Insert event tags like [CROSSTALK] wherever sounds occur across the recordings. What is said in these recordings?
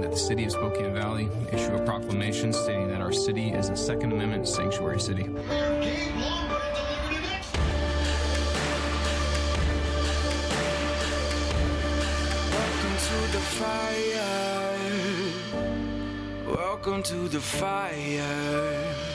recommending that the City of Spokane Valley issue a proclamation stating that our city is a Second Amendment sanctuary city. Welcome to the fire. Welcome to the fire.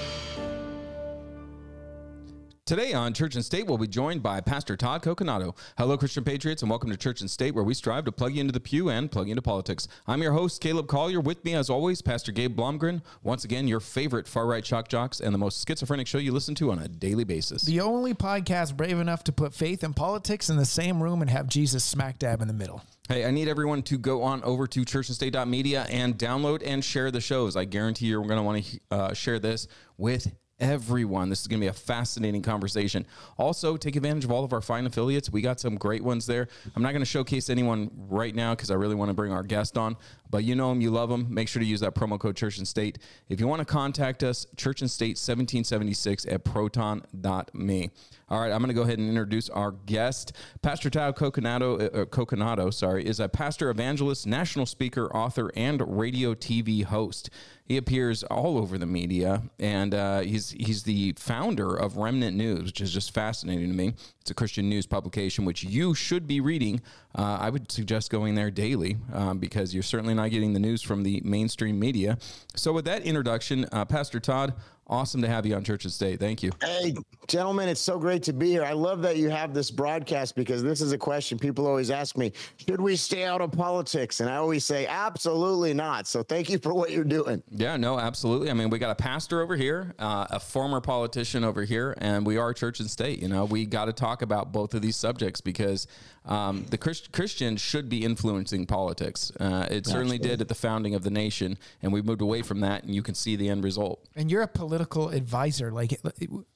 Today on Church and State, we'll be joined by Pastor Todd Coconato. Hello, Christian Patriots, and welcome to Church and State, where we strive to plug you into the pew and plug you into politics. I'm your host, Caleb Collier. With me, as always, Pastor Gabe Blomgren. Once again, your favorite far right shock jocks and the most schizophrenic show you listen to on a daily basis. The only podcast brave enough to put faith and politics in the same room and have Jesus smack dab in the middle. Hey, I need everyone to go on over to churchandstate.media and download and share the shows. I guarantee you're going to want to uh, share this with everyone. This is going to be a fascinating conversation. Also, take advantage of all of our fine affiliates. We got some great ones there. I'm not going to showcase anyone right now because I really want to bring our guest on, but you know them, you love them. Make sure to use that promo code Church and State. If you want to contact us, Church and State 1776 at proton.me. All right, I'm going to go ahead and introduce our guest. Pastor Tao Coconato, uh, Coconato, sorry, is a pastor, evangelist, national speaker, author, and radio TV host. He appears all over the media, and uh, he's he's the founder of Remnant News, which is just fascinating to me. It's a Christian news publication which you should be reading. Uh, I would suggest going there daily um, because you're certainly not getting the news from the mainstream media. So, with that introduction, uh, Pastor Todd, awesome to have you on Church and State. Thank you. Hey, gentlemen, it's so great to be here. I love that you have this broadcast because this is a question people always ask me Should we stay out of politics? And I always say, absolutely not. So thank you for what you're doing. Yeah, no, absolutely. I mean, we got a pastor over here, uh, a former politician over here, and we are Church and State. You know, we got to talk about both of these subjects because um, the Christ- Christian should be influencing politics. Uh, it certainly did at the founding of the nation, and we've moved away from that, and you can see the end result. And you're a political advisor. Like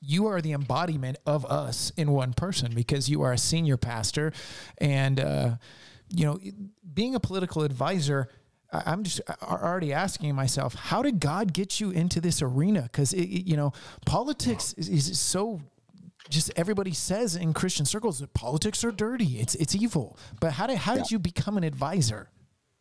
you are the embodiment of us in one person because you are a senior pastor. And, uh, you know, being a political advisor, I'm just already asking myself, how did God get you into this arena? Because, you know, politics is, is so just everybody says in Christian circles that politics are dirty. It's it's evil. But how did how did you become an advisor?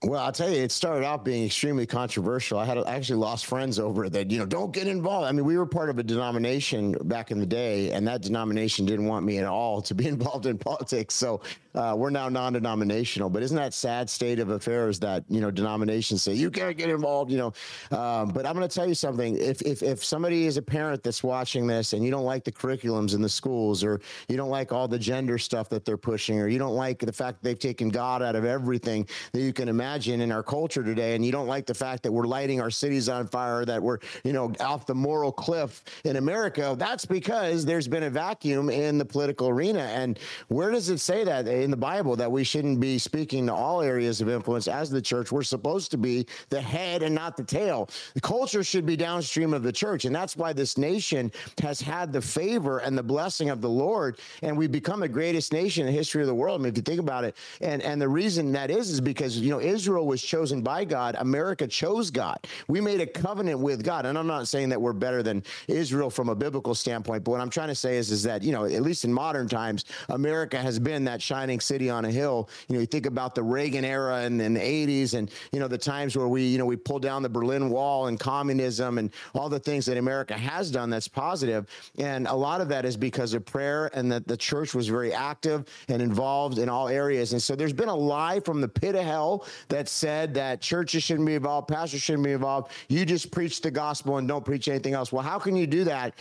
Well, I'll tell you, it started off being extremely controversial. I had actually lost friends over it that, you know, don't get involved. I mean, we were part of a denomination back in the day, and that denomination didn't want me at all to be [LAUGHS] involved in politics. So uh, we're now non denominational. But isn't that sad state of affairs that, you know, denominations say you can't get involved, you know? Um, but I'm going to tell you something. If, if, if somebody is a parent that's watching this and you don't like the curriculums in the schools, or you don't like all the gender stuff that they're pushing, or you don't like the fact that they've taken God out of everything that you can imagine in our culture today, and you don't like the fact that we're lighting our cities on fire, that we're, you know, off the moral cliff in America, that's because there's been a vacuum in the political arena. And where does it say that in the Bible that we shouldn't be speaking to all areas of influence as the church? We're supposed to be the head and not the tail. The culture should be downstream of the church. And that's why this nation has had the favor and the blessing of the Lord. And we've become the greatest nation in the history of the world. I mean, if you think about it, and, and the reason that is, is because, you know, Israel was chosen by God. America chose God. We made a covenant with God. And I'm not saying that we're better than Israel from a biblical standpoint, but what I'm trying to say is, is that, you know, at least in modern times, America has been that shining city on a hill. You know, you think about the Reagan era and the 80s and, you know, the times where we, you know, we pulled down the Berlin Wall and communism and all the things that America has done that's positive. And a lot of that is because of prayer and that the church was very active and involved in all areas. And so there's been a lie from the pit of hell that said that churches shouldn't be involved, pastors shouldn't be involved. You just preach the gospel and don't preach anything else. Well, how can you do that?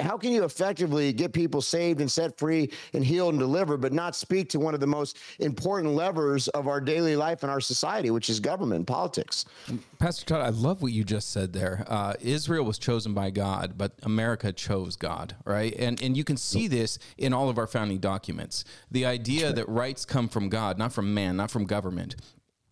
How can you effectively get people saved and set free and healed and delivered, but not speak to one of the most important levers of our daily life in our society, which is government and politics? Pastor Todd, I love what you just said there. Uh, Israel was chosen by God, but America chose God, right? And and you can see this in all of our founding documents. The idea that rights come from God, not from man, not from government.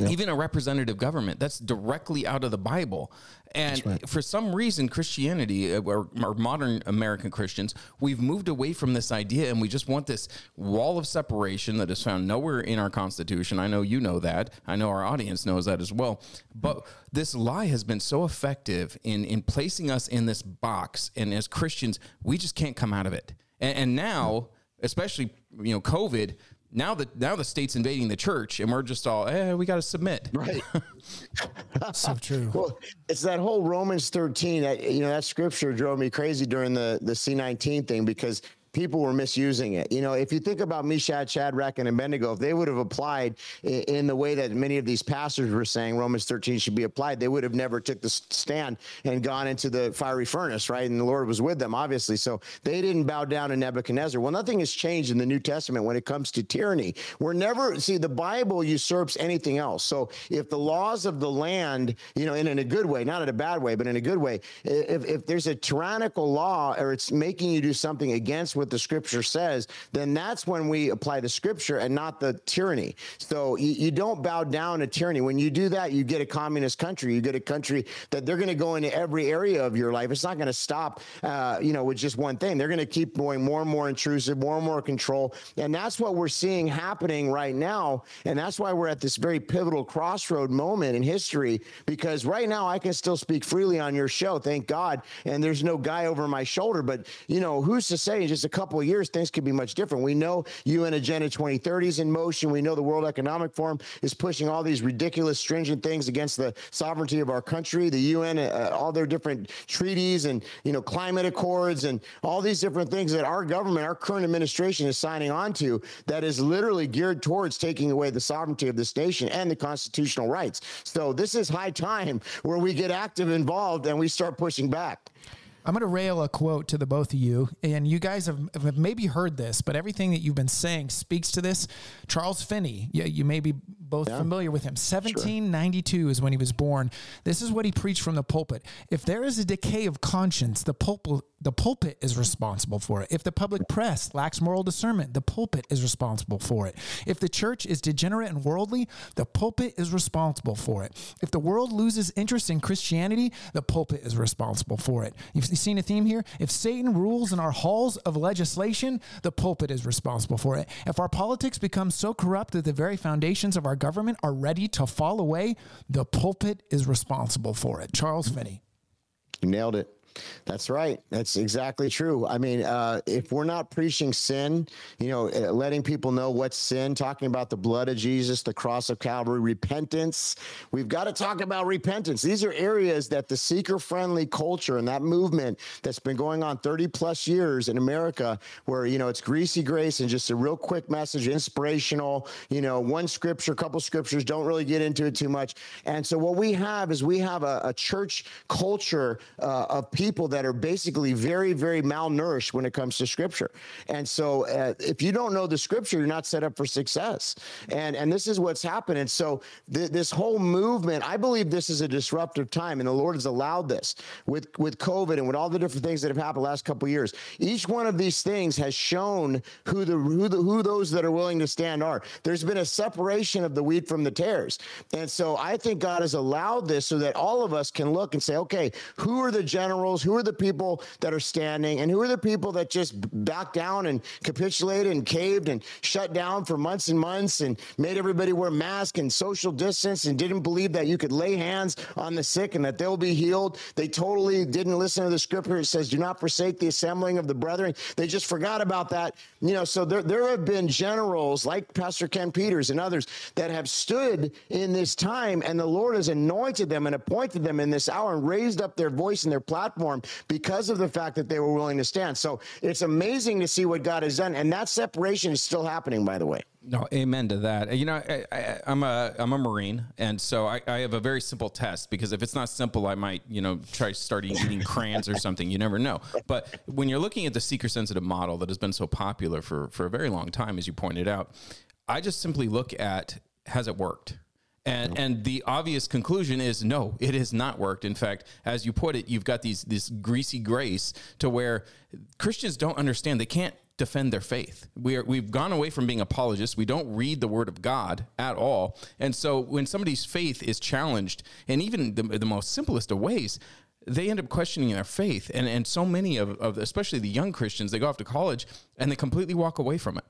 Even a representative government that's directly out of the Bible. And right. for some reason, Christianity uh, or, or modern American Christians, we've moved away from this idea and we just want this wall of separation that is found nowhere in our Constitution. I know you know that. I know our audience knows that as well. But this lie has been so effective in, in placing us in this box. And as Christians, we just can't come out of it. And, and now, especially, you know, COVID, now the now the state's invading the church, and we're just all, eh, we got to submit. Right. [LAUGHS] So true. Well, it's that whole Romans 13 that you know that scripture drove me crazy during the the C19 thing because people were misusing it. You know, if you think about Meshach, Shadrach, and Abednego, if they would have applied in, the way that many of these pastors were saying Romans 13 should be applied, they would have never took the stand and gone into the fiery furnace, right? And the Lord was with them, obviously. So they didn't bow down to Nebuchadnezzar. Well, nothing has changed in the New Testament when it comes to tyranny. We're never see the Bible usurps anything else. So if the laws of the land, you know, in, in a good way, not in a bad way, but in a good way, if, if there's a tyrannical law or it's making you do something against what the scripture says, then that's when we apply the scripture and not the tyranny. So you, you don't bow down to tyranny. When you do that, you get a communist country. You get a country that they're going to go into every area of your life. It's not going to stop, uh, you know, with just one thing. They're going to keep going more and more intrusive, more and more control. And that's what we're seeing happening right now. And that's why we're at this very pivotal crossroad moment in history, because right now I can still speak freely on your show, thank God. And there's no guy over my shoulder. But, you know, who's to say just a couple of years things could be much different? We know UN Agenda 2030 is in motion. We know the World Economic Forum is pushing all these ridiculous, stringent things against the sovereignty of our country. The UN, uh, all their different treaties and, you know, climate accords and all these different things that our government, our current administration is signing on to that is literally geared towards taking away the sovereignty of this nation and the constitutional rights. So this is high time where we get active involved and we start pushing back. I'm going to rail a quote to the both of you, and you guys have, have maybe heard this, but everything that you've been saying speaks to this. Charles Finney, you, you may be both familiar with him. 1792 is when he was born. This is what he preached from the pulpit. If there is a decay of conscience, the pulpit the pulpit is responsible for it. If the public press lacks moral discernment, the pulpit is responsible for it. If the church is degenerate and worldly, the pulpit is responsible for it. If the world loses interest in Christianity, the pulpit is responsible for it. You've seen a theme here? If Satan rules in our halls of legislation, the pulpit is responsible for it. If our politics become so corrupt that the very foundations of our government are ready to fall away, the pulpit is responsible for it. Charles Finney. You nailed it. That's right. That's exactly true. I mean, uh, if we're not preaching sin, you know, uh, letting people know what's sin, talking about the blood of Jesus, the cross of Calvary, repentance, we've got to talk about repentance. These are areas that the seeker friendly culture and that movement that's been going on 30 plus years in America, where, you know, it's greasy grace and just a real quick message, inspirational, you know, one scripture, couple scriptures, don't really get into it too much. And so what we have is we have a, a church culture uh, of people that are basically very, very malnourished when it comes to scripture. And so uh, if you don't know the scripture, you're not set up for success. And, and this is what's happening. So th- this whole movement, I believe this is a disruptive time and the Lord has allowed this with, with COVID and with all the different things that have happened the last couple years. Each one of these things has shown who the, who the, who those that are willing to stand are. There's been a separation of the wheat from the tares. And so I think God has allowed this so that all of us can look and say, okay, who are the generals? Who are the people that are standing? And who are the people that just backed down and capitulated and caved and shut down for months and months and made everybody wear masks and social distance and didn't believe that you could lay hands on the sick and that they'll be healed? They totally didn't listen to the scripture. It says, do not forsake the assembling of the brethren. They just forgot about that. You know, so there, there have been generals like Pastor Ken Peters and others that have stood in this time and the Lord has anointed them and appointed them in this hour and raised up their voice and their platform because of the fact that they were willing to stand. So it's amazing to see what God has done. And that separation is still happening, by the way. No, amen to that. You know, I, I'm a I'm a Marine, and so I, I have a very simple test because if it's not simple, I might you know try starting eating crayons or something. You never know. But when you're looking at the seeker sensitive model that has been so popular for for a very long time, as you pointed out, I just simply look at has it worked. And, and the obvious conclusion is no, it has not worked. In fact, as you put it, you've got these this greasy grace to where Christians don't understand. They can't defend their faith. We are, we've gone away from being apologists. We don't read the word of God at all. And so when somebody's faith is challenged, and even the, the most simplest of ways, they end up questioning their faith. And, and so many of, of, especially the young Christians, they go off to college and they completely walk away from it.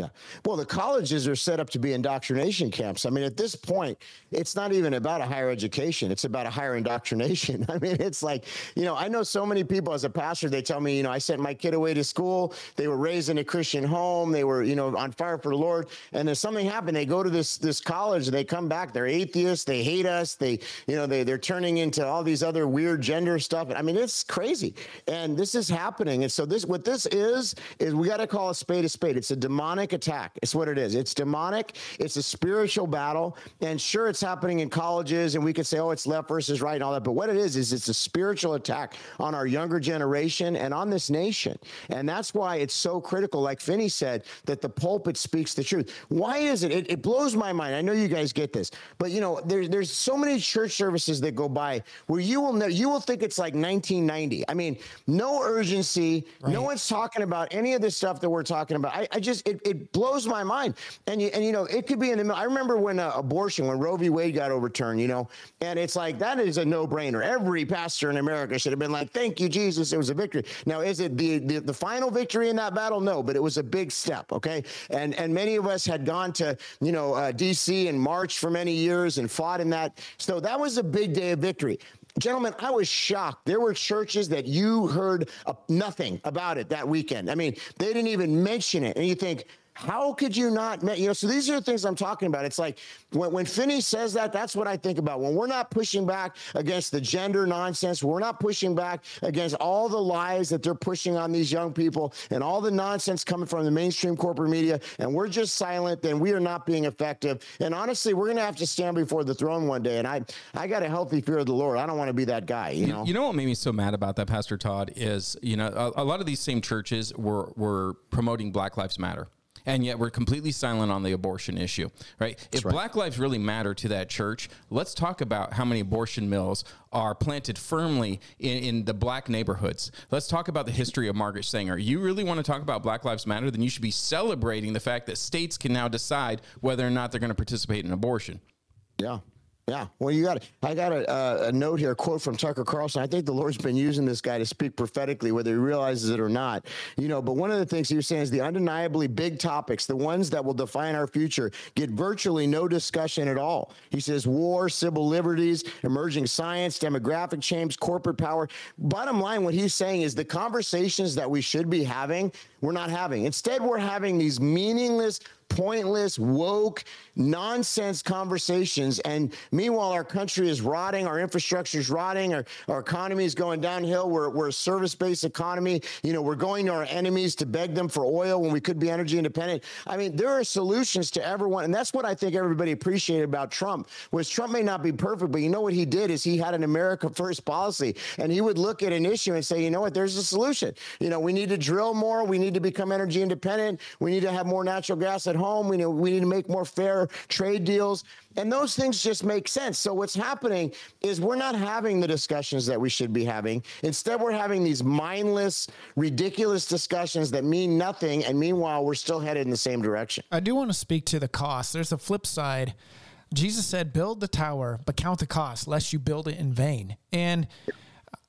Yeah. Well, the colleges are set up to be indoctrination camps. I mean, at this point, it's not even about a higher education, it's about a higher indoctrination. [LAUGHS] I mean, it's like, you know, I know so many people as a pastor, they tell me, you know, I sent my kid away to school, they were raised in a Christian home, they were, you know, on fire for the Lord, and then something happened. They go to this this college, and they come back, they're atheists, they hate us, they, you know, they they're turning into all these other weird gender stuff. I mean, it's crazy. And this is happening. And so this what this is is we got to call a spade a spade. It's a demonic attack. It's what it is. It's demonic. It's a spiritual battle. And sure, it's happening in colleges, and we could say, oh, it's left versus right and all that. But what it is is it's a spiritual attack on our younger generation and on this nation. And that's why it's so critical, like Finney said, that the pulpit speaks the truth. Why is it? It, it blows my mind. I know you guys get this, but you know, there's there's so many church services that go by where you will know you will think it's like 1990. I mean, no urgency. No one's talking about any of this stuff that we're talking about. I, I just it, it blows my mind. And you and you know it could be in the. I remember when uh, abortion, when Roe v. Wade got overturned. You know, and it's like that is a no brainer. Every pastor in America should have been like, "Thank you, Jesus. It was a victory." Now, is it the, the the final victory in that battle? No, but it was a big step. Okay, and and many of us had gone to you know uh, D.C. and marched for many years and fought in that. So that was a big day of victory. Gentlemen, I was shocked. There were churches that you heard uh, nothing about it that weekend. I mean, they didn't even mention it. And you think, how could you not, you know? So these are the things I'm talking about. It's like when, when Finney says that, that's what I think about. When we're not pushing back against the gender nonsense, we're not pushing back against all the lies that they're pushing on these young people and all the nonsense coming from the mainstream corporate media, and we're just silent, then we are not being effective. And honestly, we're going to have to stand before the throne one day. And I, I got a healthy fear of the Lord. I don't want to be that guy, you know? You know what made me so mad about that, Pastor Todd, is you know a, a lot of these same churches were were promoting Black Lives Matter. And yet we're completely silent on the abortion issue, right? if Black lives really matter to that church, let's talk about how many abortion mills are planted firmly in, in the black neighborhoods. Let's talk about the history of Margaret Sanger. You really want to talk about Black Lives Matter? Then you should be celebrating the fact that states can now decide whether or not they're going to participate in abortion. Yeah. Yeah. Well, you got I got a, uh, a note here, a quote from Tucker Carlson. I think the Lord's been using this guy to speak prophetically, whether he realizes it or not. You know, but one of the things he was saying is the undeniably big topics, the ones that will define our future, get virtually no discussion at all. He says war, civil liberties, emerging science, demographic change, corporate power. Bottom line, what he's saying is the conversations that we should be having, we're not having. Instead, we're having these meaningless pointless, woke, nonsense conversations. And meanwhile, our country is rotting, our infrastructure is rotting, our, our economy is going downhill. We're, we're a service based economy. You know, we're going to our enemies to beg them for oil when we could be energy independent. I mean, there are solutions to everyone. And that's what I think everybody appreciated about Trump was Trump may not be perfect, but you know what he did is he had an America first policy and he would look at an issue and say, you know what, there's a solution. You know, we need to drill more. We need to become energy independent. We need to have more natural gas at home. We know we need to make more fair trade deals. And those things just make sense. So what's happening is we're not having the discussions that we should be having. Instead, we're having these mindless, ridiculous discussions that mean nothing. And meanwhile, we're still headed in the same direction. I do want to speak to the cost. There's a flip side. Jesus said, Build the tower, but count the cost, lest you build it in vain. And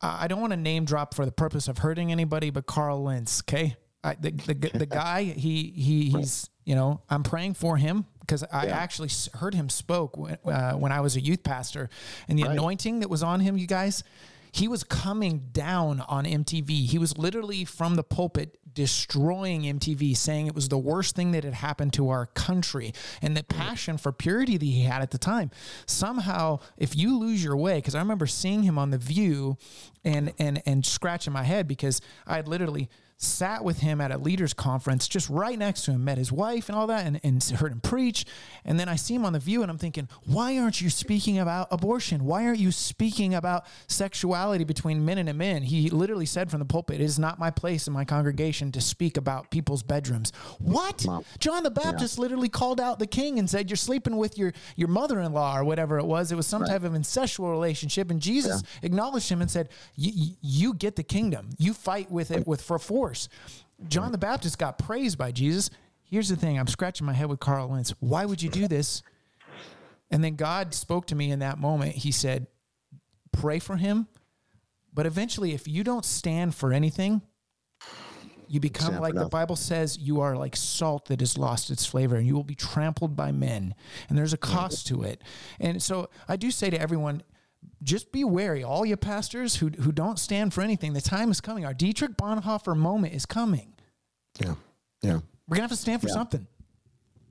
I don't want to name drop for the purpose of hurting anybody, but Carl Lentz, okay? I, the, the, the guy, he, he, he's, you know, I'm praying for him because I Yeah. actually heard him spoke when, uh, when I was a youth pastor and the Right. anointing that was on him, you guys, he was coming down on MTV. He was literally from the pulpit destroying MTV, saying it was the worst thing that had happened to our country. And the passion for purity that he had at the time. Somehow, if you lose your way, because I remember seeing him on The View and and and scratching my head because I had literally sat with him at a leaders conference just right next to him, met his wife and all that, and, and heard him preach. And then I see him on the view and I'm thinking, why aren't you speaking about abortion? Why aren't you speaking about sexuality between men and men? He literally said from the pulpit, it is not my place in my congregation to speak about people's bedrooms. What? John the Baptist literally called out the king and said, You're sleeping with your, your mother in law or whatever it was. It was some type of incestual relationship. And Jesus acknowledged him and said, "You- get the kingdom. You fight with it with for John the Baptist got praised by Jesus. Here's the thing I'm scratching my head with Carl Lentz. Why would you do this? And then God spoke to me in that moment. He said, Pray for him. But eventually, if you don't stand for anything, You become for like the. Bible says, you are like salt that has lost its flavor, and you will be trampled by men. And there's a cost to it. And so I do say to everyone, just be wary. All you pastors who who don't stand for anything, the time is coming. Our Dietrich Bonhoeffer moment is coming. Yeah. Yeah. We're gonna have to stand for something.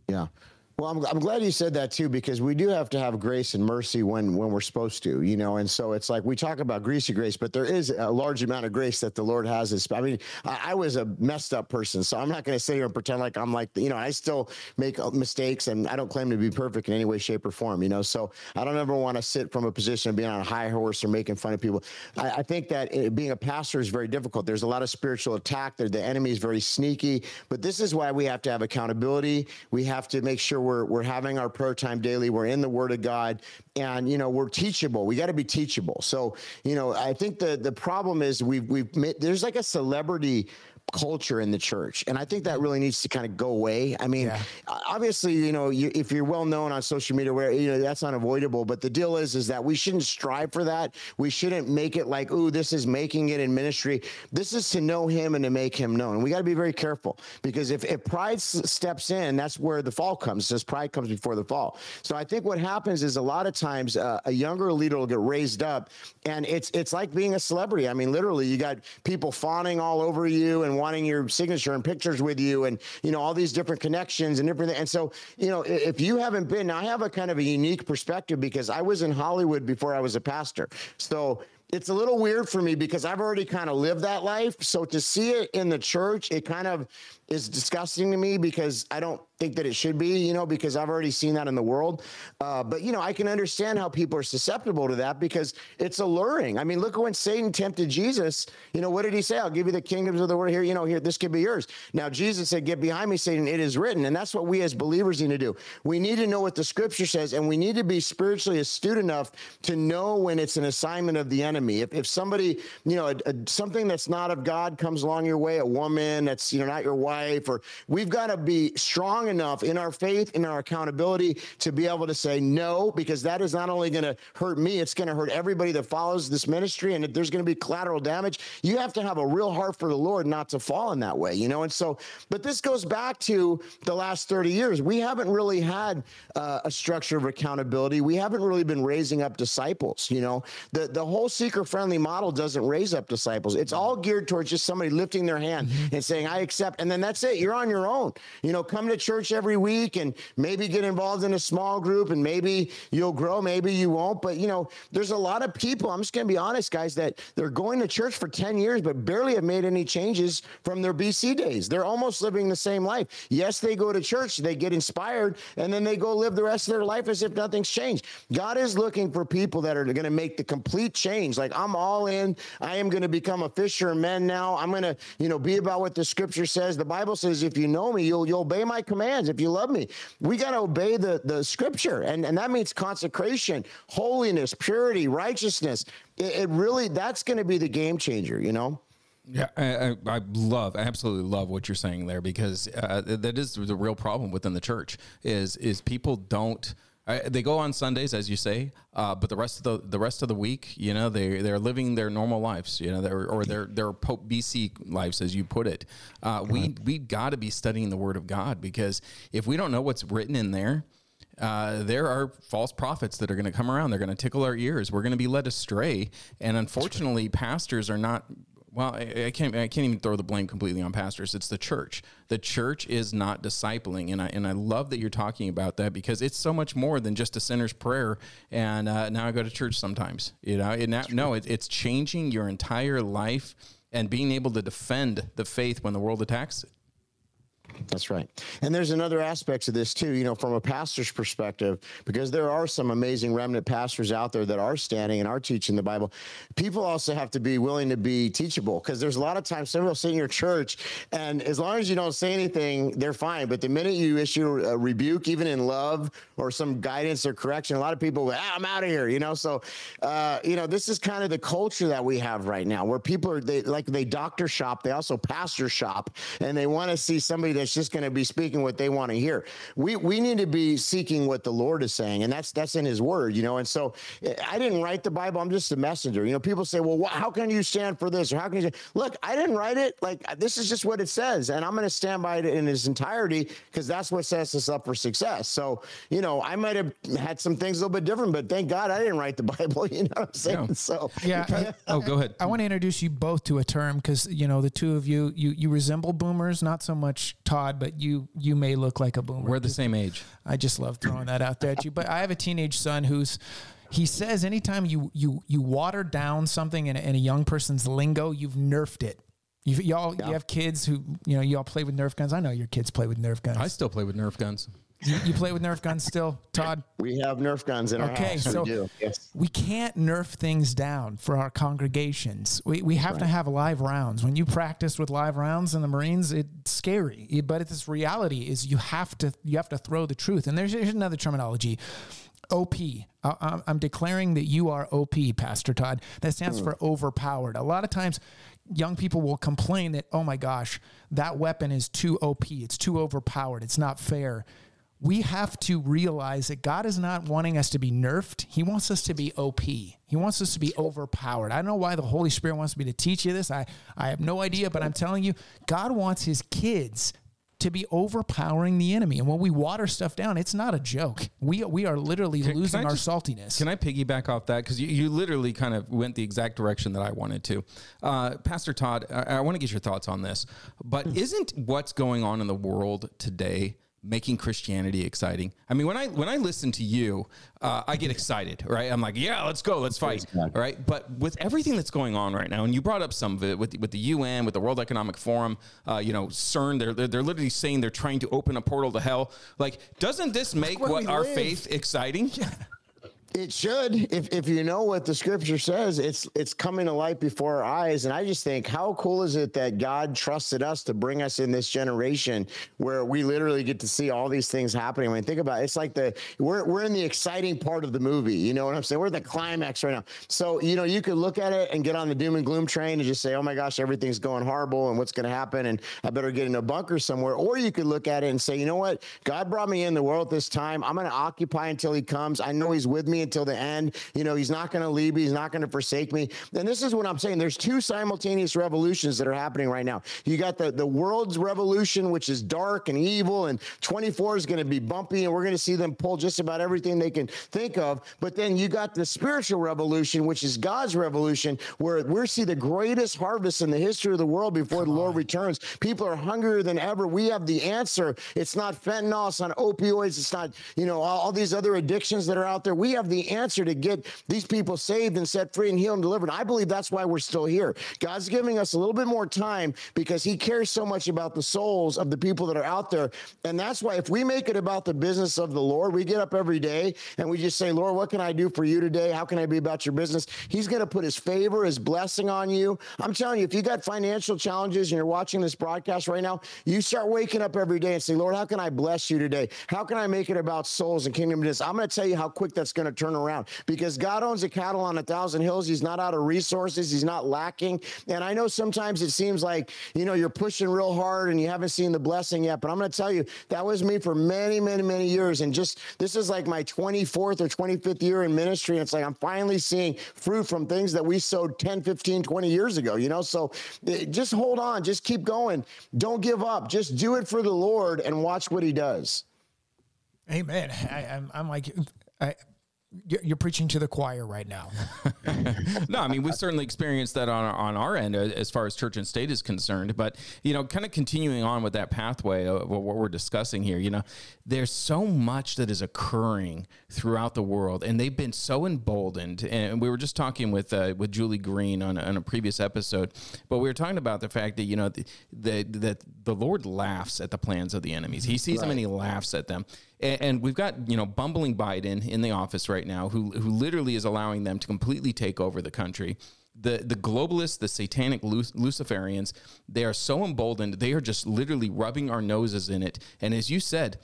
Yeah. Well, I'm, I'm glad you said that too, because we do have to have grace and mercy when when we're supposed to, you know. And so it's like we talk about greasy grace, but there is a large amount of grace that the Lord has. I mean, I, I was a messed up person, so I'm not going to sit here and pretend like I'm like, you know, I still make uh, mistakes, and I don't claim to be perfect in any way, shape, or form, you know. So I don't ever want to sit from a position of being on a high horse or making fun of people. I, I think that it, being a pastor is very difficult. There's a lot of spiritual attack. There, the enemy is very sneaky, but this is why we have to have accountability. We have to make sure we're we're having our prayer time daily. We're in the Word of God, and you know we're teachable. We got to be teachable. So you know, I think the the problem is we've we've made, there's like a celebrity culture in the church and i think that really needs to kind of go away. I mean Yeah. obviously you know you, if you're well known on social media where you know that's unavoidable but the deal is is that we shouldn't strive for that. We shouldn't make it like ooh this is making it in ministry. This is to know him and to make him known. We got to be very careful because if, if pride s- steps in that's where the fall comes says pride comes before the fall. So i think what happens is a lot of times uh, a younger leader will get raised up and it's it's like being a celebrity. I mean literally you got people fawning all over you and wanting your signature and pictures with you and you know all these different connections and different and so you know if you haven't been i have a kind of a unique perspective because i was in hollywood before i was a pastor so it's a little weird for me because I've already kind of lived that life. So to see it in the church, it kind of is disgusting to me because I don't think that it should be, you know, because I've already seen that in the world. Uh, but, you know, I can understand how people are susceptible to that because it's alluring. I mean, look when Satan tempted Jesus. You know, what did he say? I'll give you the kingdoms of the world here. You know, here, this could be yours. Now, Jesus said, Get behind me, Satan. It is written. And that's what we as believers need to do. We need to know what the scripture says, and we need to be spiritually astute enough to know when it's an assignment of the enemy. If, if somebody, you know, a, a, something that's not of God comes along your way, a woman that's, you know, not your wife, or we've got to be strong enough in our faith, in our accountability to be able to say no, because that is not only going to hurt me, it's going to hurt everybody that follows this ministry, and there's going to be collateral damage. You have to have a real heart for the Lord not to fall in that way, you know. And so, but this goes back to the last 30 years. We haven't really had uh, a structure of accountability. We haven't really been raising up disciples, you know. The the whole seeker friendly model doesn't raise up disciples. It's all geared towards just somebody lifting their hand and saying, I accept. And then that's it. You're on your own. You know, come to church every week and maybe get involved in a small group and maybe you'll grow, maybe you won't. But, you know, there's a lot of people, I'm just going to be honest, guys, that they're going to church for 10 years, but barely have made any changes from their BC days. They're almost living the same life. Yes, they go to church, they get inspired, and then they go live the rest of their life as if nothing's changed. God is looking for people that are going to make the complete change. Like, I'm all in. I am going to become a fisher of men now. I'm going to, you know, be about what the scripture says. The Bible says, if you know me, you'll, you'll obey my commands. If you love me, we got to obey the, the scripture. And, and that means consecration, holiness, purity, righteousness. It, it really, that's going to be the game changer, you know? Yeah, I, I, love, I absolutely love what you're saying there because uh, that is the real problem within the church is is people don't. They go on Sundays, as you say, uh, but the rest of the the rest of the week, you know, they they're living their normal lives, you know, or their their Pope BC lives, as you put it. Uh, we we got to be studying the Word of God because if we don't know what's written in there, uh, there are false prophets that are going to come around. They're going to tickle our ears. We're going to be led astray, and unfortunately, pastors are not. Well, I, I can't. I can't even throw the blame completely on pastors. It's the church. The church is not discipling, and I and I love that you're talking about that because it's so much more than just a sinner's prayer. And uh, now I go to church sometimes. You know, and now, no, it, it's changing your entire life and being able to defend the faith when the world attacks it. That's right. And there's another aspect of this too, you know, from a pastor's perspective, because there are some amazing remnant pastors out there that are standing and are teaching the Bible. People also have to be willing to be teachable because there's a lot of times somebody will sit in your church and as long as you don't say anything, they're fine. But the minute you issue a rebuke, even in love or some guidance or correction, a lot of people, ah, I'm out of here, you know? So, uh, you know, this is kind of the culture that we have right now where people are, they like they doctor shop, they also pastor shop and they want to see somebody that's just going to be speaking what they want to hear. We we need to be seeking what the Lord is saying, and that's that's in His Word, you know. And so eh, I didn't write the Bible; I'm just a messenger. You know, people say, "Well, wh- how can you stand for this?" or "How can you?" Look, I didn't write it. Like this is just what it says, and I'm going to stand by it in its entirety because that's what sets us up for success. So you know, I might have had some things a little bit different, but thank God I didn't write the [LAUGHS] Bible. You know what I'm saying? Yeah. So Yeah. I- Oh, go ahead. I want to introduce you both to a term because you know the two of you you you resemble boomers, not so much Todd, but you you may look like a boomer. We're the same age. I just love throwing that out there at you. But I have a teenage son who's he says anytime you you you water down something in a, in a young person's lingo, you've nerfed it. You've, y'all you have kids who you know y'all play with Nerf guns. I know your kids play with Nerf guns. I still play with Nerf guns. You, you play with Nerf guns still, Todd? we have Nerf guns in our Okay, house. so we do. Yes. we can't nerf things down for our congregations. We, we have to have live rounds. When you practice with live rounds in the Marines, it's scary. It- But it's reality is you have to you have to throw the truth. And there's, here's another terminology. OP. I- I'm I'm declaring that you are OP, Pastor Todd. That stands hmm. for overpowered. A lot of times, young people will complain that, oh my gosh, that weapon is too OP. It's too overpowered. It's not fair we have to realize that God is not wanting us to be nerfed. He wants us to be OP. He wants us to be overpowered. I don't know why the Holy Spirit wants me to teach you this. I, I have no idea, but I'm telling you, God wants his kids to be overpowering the enemy. And when we water stuff down, it's not a joke. We, we are literally losing I our just- saltiness. Can I piggyback off that? Because you, you literally kind of went the exact direction that I wanted to. Uh, Pastor Todd, I, I want to get your thoughts on this. But isn't what's going on in the world today making Christianity exciting? I mean, when I when I listen to you, uh, I get excited, right? I'm like, yeah, let's go, let's fight, right? But with everything that's going on right now, and you brought up some of it with with the UN, with the World Economic Forum, uh, you know, CERN, they're, they're they're literally saying they're trying to open a portal to hell. Like, doesn't this make what our live. faith exciting? [LAUGHS] It should, if if you know what the scripture says, it's it's coming to light before our eyes. And I just think, how cool is it that God trusted us to bring us in this generation where we literally get to see all these things happening. I mean, think about it. It's like the we're we're in the exciting part of the movie. You know what I'm saying? We're at the climax right now. So you know, you could look at it and get on the doom and gloom train and just say, oh my gosh, everything's going horrible and what's going to happen, and I better get in a bunker somewhere. Or you could look at it and say, you know what? God brought me in the world this time. I'm going to occupy until He comes. I know He's with me until the end. You know, He's not going to leave me. He's not going to forsake me. And this is what I'm saying. There's two simultaneous revolutions that are happening right now. You got the the world's revolution, which is dark and evil, and 24 is going to be bumpy, and we're going to see them pull just about everything they can think of. But then you got the spiritual revolution, which is God's revolution, where we're see the greatest harvest in the history of the world before the Lord returns. People are hungrier than ever. We have the answer. It's not fentanyl, it's not opioids, it's not you know all, all these other addictions that are out there. We have the answer to get these people saved and set free and healed and delivered. I believe that's why we're still here. God's giving us a little bit more time because He cares so much about the souls of the people that are out there, and that's why if we make it about the business of the Lord, we get up every day and we just say, Lord, what can I do for you today? How can I be about your business? He's going to put His favor, His blessing on you. I'm telling you, if you got financial challenges and you're watching this broadcast right now, you start waking up every day and say, Lord, how can I bless you today? How can I make it about souls and kingdom business? I'm going to tell you how quick that's going to turn around because God owns a cattle on a thousand hills. He's not out of resources. He's not lacking. And I know sometimes it seems like, you know, you're pushing real hard and you haven't seen the blessing yet. But I'm going to tell you, that was me for many, many, many years. And just this is like my 24th or 25th year in ministry. And it's like I'm finally seeing fruit from things that we sowed 10, 15, 20 years ago, you know? So eh, just hold on, just keep going. Don't give up. Just do it for the Lord and watch what he does. Amen. I, I'm, I'm like, I, you're you're preaching to the choir right now. [LAUGHS] no, I mean we've certainly experienced that on on our end uh, as far as church and state is concerned. But you know, kind of continuing on with that pathway of what we're discussing here, you know, there's so much that is occurring throughout the world, and they've been so emboldened. And we were just talking with uh, with Julie Green on, on a previous episode, but we were talking about the fact that you know the, the that the Lord laughs at the plans of the enemies. He sees them and he laughs at them. And, and we've got you know bumbling Biden in the office right now, who who literally is allowing them to completely take over the country. The the globalists, the satanic Luciferians, they are so emboldened. They are just literally rubbing our noses in it. And as you said,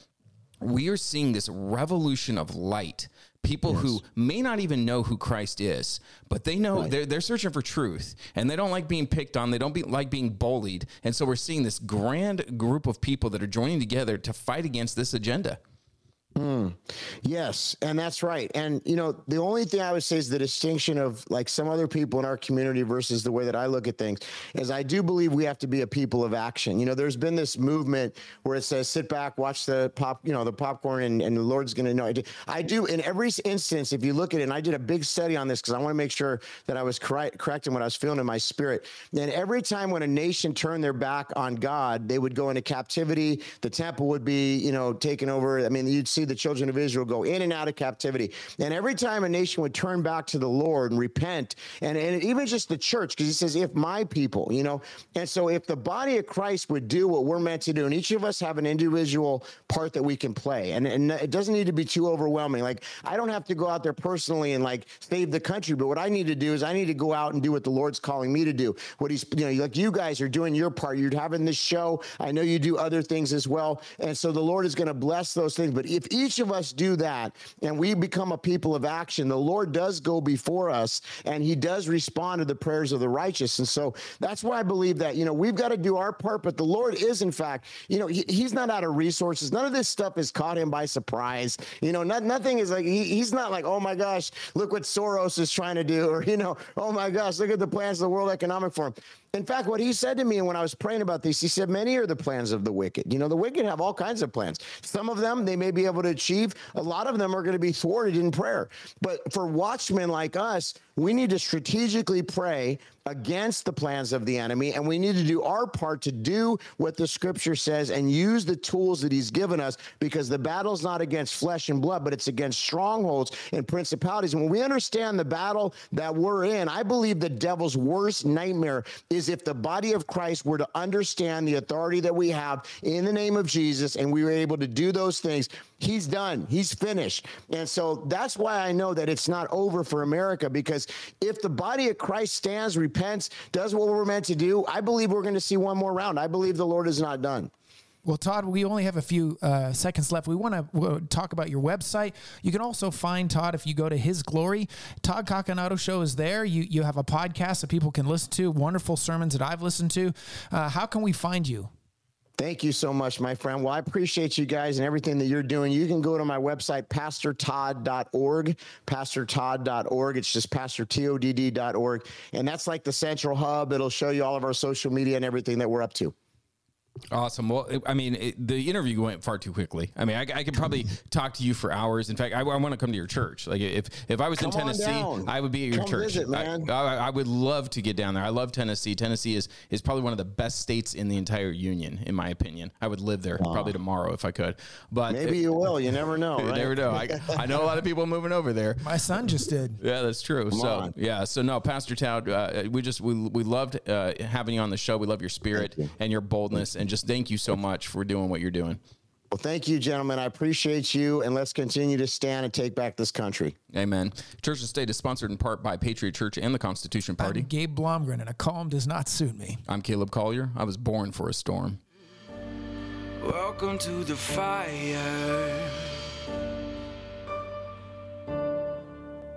we are seeing this revolution of light people who may not even know who Christ is, but they know they're, they're searching for truth and they don't like being picked on. They don't be, like being bullied. And so we're seeing this grand group of people that are joining together to fight against this agenda. Hmm. Yes, and that's right. And you know, the only thing I would say is the distinction of like some other people in our community versus the way that I look at things is I do believe we have to be a people of action. You know, there's been this movement where it says sit back, watch the pop, you know, the popcorn, and, and the Lord's going to know. I do, I do in every instance. If you look at it, and I did a big study on this because I want to make sure that I was correct, correct in what I was feeling in my spirit. And every time when a nation turned their back on God, they would go into captivity. The temple would be, you know, taken over. I mean, you'd see the children of Israel go in and out of captivity. And every time a nation would turn back to the Lord and repent, and, and even just the church, because he says, if my people, you know, and so if the body of Christ would do what we're meant to do, and each of us have an individual part that we can play, and, and it doesn't need to be too overwhelming. Like, I don't have to go out there personally and like save the country, but what I need to do is I need to go out and do what the Lord's calling me to do. What he's, you know, like you guys are doing your part. You're having this show. I know you do other things as well. And so the Lord is going to bless those things. But if each of us do that and we become a people of action, the Lord does go before us and he does respond to the prayers of the righteous. And so that's why I believe that, you know, we've got to do our part, but the Lord is, in fact, you know, he, he's not out of resources. None of this stuff has caught him by surprise. You know, not, nothing is like, he, he's not like, oh my gosh, look what Soros is trying to do, or, you know, oh my gosh, look at the plans of the World Economic Forum. In fact, what he said to me when I was praying about this, he said, Many are the plans of the wicked. You know, the wicked have all kinds of plans. Some of them they may be able to achieve, a lot of them are going to be thwarted in prayer. But for watchmen like us, we need to strategically pray against the plans of the enemy, and we need to do our part to do what the scripture says and use the tools that he's given us because the battle's not against flesh and blood, but it's against strongholds and principalities. And when we understand the battle that we're in, I believe the devil's worst nightmare is if the body of Christ were to understand the authority that we have in the name of Jesus and we were able to do those things. He's done, he's finished. And so that's why I know that it's not over for America because if the body of Christ stands, repents, does what we're meant to do, I believe we're going to see one more round. I believe the Lord is not done. Well, Todd, we only have a few uh, seconds left. We want to talk about your website. You can also find Todd if you go to His Glory. Todd Coconato Show is there. You you have a podcast that people can listen to. Wonderful sermons that I've listened to. Uh, how can we find you? Thank you so much, my friend. Well, I appreciate you guys and everything that you're doing. You can go to my website, pastortodd.org, pastortodd.org. It's just pastortodd.org. And that's like the central hub. It'll show you all of our social media and everything that we're up to. Awesome. Well, I mean, it, the interview went far too quickly. I mean, I, I could probably [LAUGHS] talk to you for hours. In fact, I, I want to come to your church. Like, if if I was Come in Tennessee. I would be at your Come church. visit, I- man. I, I would love to get down there. I love Tennessee. Tennessee is is probably one of the best states in the entire union, in my opinion. I would live there probably tomorrow if I could. But Maybe you will. You never know. [LAUGHS] you Right? never know. I, [LAUGHS] I know a lot of people moving over there. My son just did. Yeah, that's true. so on. yeah, so no, Pastor Todd, uh, we just we we loved uh, having you on the show. We love your spirit and your boldness, and just thank you so much for doing what you're doing. Well, thank you, gentlemen. I appreciate you. And let's continue to stand and take back this country. Amen. Church and State is sponsored in part by Patriot Church and the Constitution Party. I'm Gabe Blomgren, and a calm does not suit me. I'm Caleb Collier. I was born for a storm. Welcome to the fire.